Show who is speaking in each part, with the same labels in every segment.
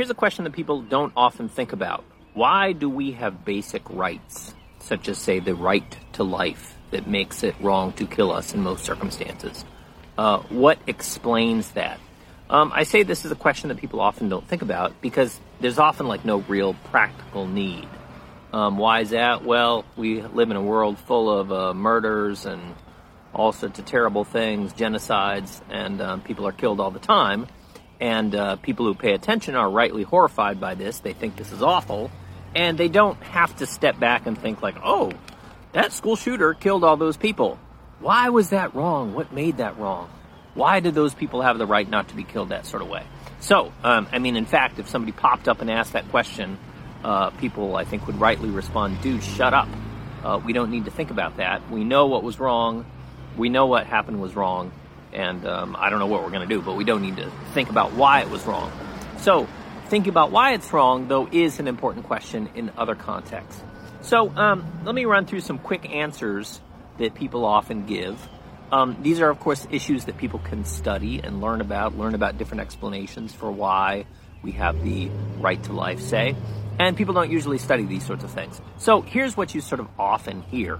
Speaker 1: Here's a question that people don't often think about. Why do we have basic rights, such as, say, the right to life, that makes it wrong to kill us in most circumstances? Uh, what explains that? Um, I say this is a question that people often don't think about because there's often like no real practical need. Um, why is that? Well, we live in a world full of uh, murders and all sorts of terrible things, genocides, and um, people are killed all the time. And uh, people who pay attention are rightly horrified by this. They think this is awful. And they don't have to step back and think, like, oh, that school shooter killed all those people. Why was that wrong? What made that wrong? Why did those people have the right not to be killed that sort of way? So, um, I mean, in fact, if somebody popped up and asked that question, uh, people, I think, would rightly respond, dude, shut up. Uh, we don't need to think about that. We know what was wrong. We know what happened was wrong. And um, I don't know what we're going to do, but we don't need to think about why it was wrong. So, thinking about why it's wrong, though, is an important question in other contexts. So, um, let me run through some quick answers that people often give. Um, these are, of course, issues that people can study and learn about, learn about different explanations for why we have the right to life, say. And people don't usually study these sorts of things. So here's what you sort of often hear.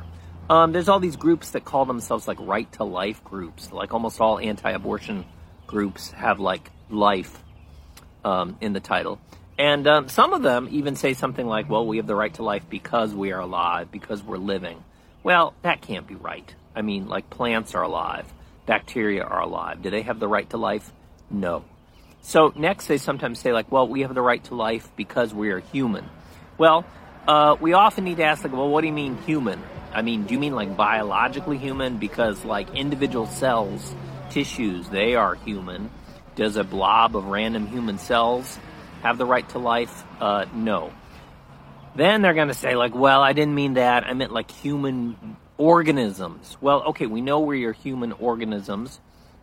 Speaker 1: Um, there's all these groups that call themselves like right to life groups. Like almost all anti abortion groups have like life um, in the title. And um, some of them even say something like, well, we have the right to life because we are alive, because we're living. Well, that can't be right. I mean, like plants are alive, bacteria are alive. Do they have the right to life? No. So next, they sometimes say like, well, we have the right to life because we are human. Well, uh, we often need to ask like, well, what do you mean human? I mean, do you mean like biologically human? Because like individual cells, tissues, they are human. Does a blob of random human cells have the right to life? Uh, no. Then they're going to say like, well, I didn't mean that. I meant like human organisms. Well, okay, we know we're human organisms,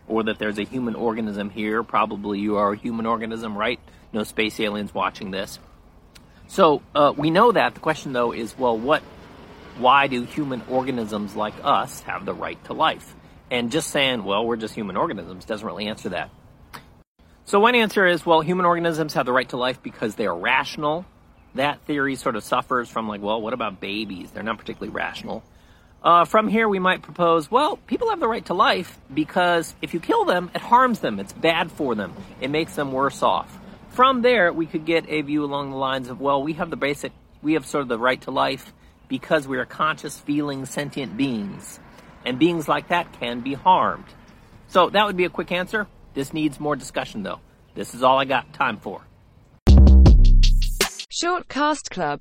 Speaker 1: or that there's a human organism here. Probably you are a human organism, right? No space aliens watching this. So uh, we know that. The question, though, is well, what? Why do human organisms like us have the right to life? And just saying, well, we're just human organisms doesn't really answer that. So one answer is, well, human organisms have the right to life because they are rational. That theory sort of suffers from like, well, what about babies? They're not particularly rational. Uh, from here, we might propose well, people have the right to life because if you kill them, it harms them, it's bad for them, it makes them worse off. From there, we could get a view along the lines of well, we have the basic, we have sort of the right to life because we are conscious, feeling, sentient beings. And beings like that can be harmed. So that would be a quick answer. This needs more discussion, though. This is all I got time for.
Speaker 2: Short Cast Club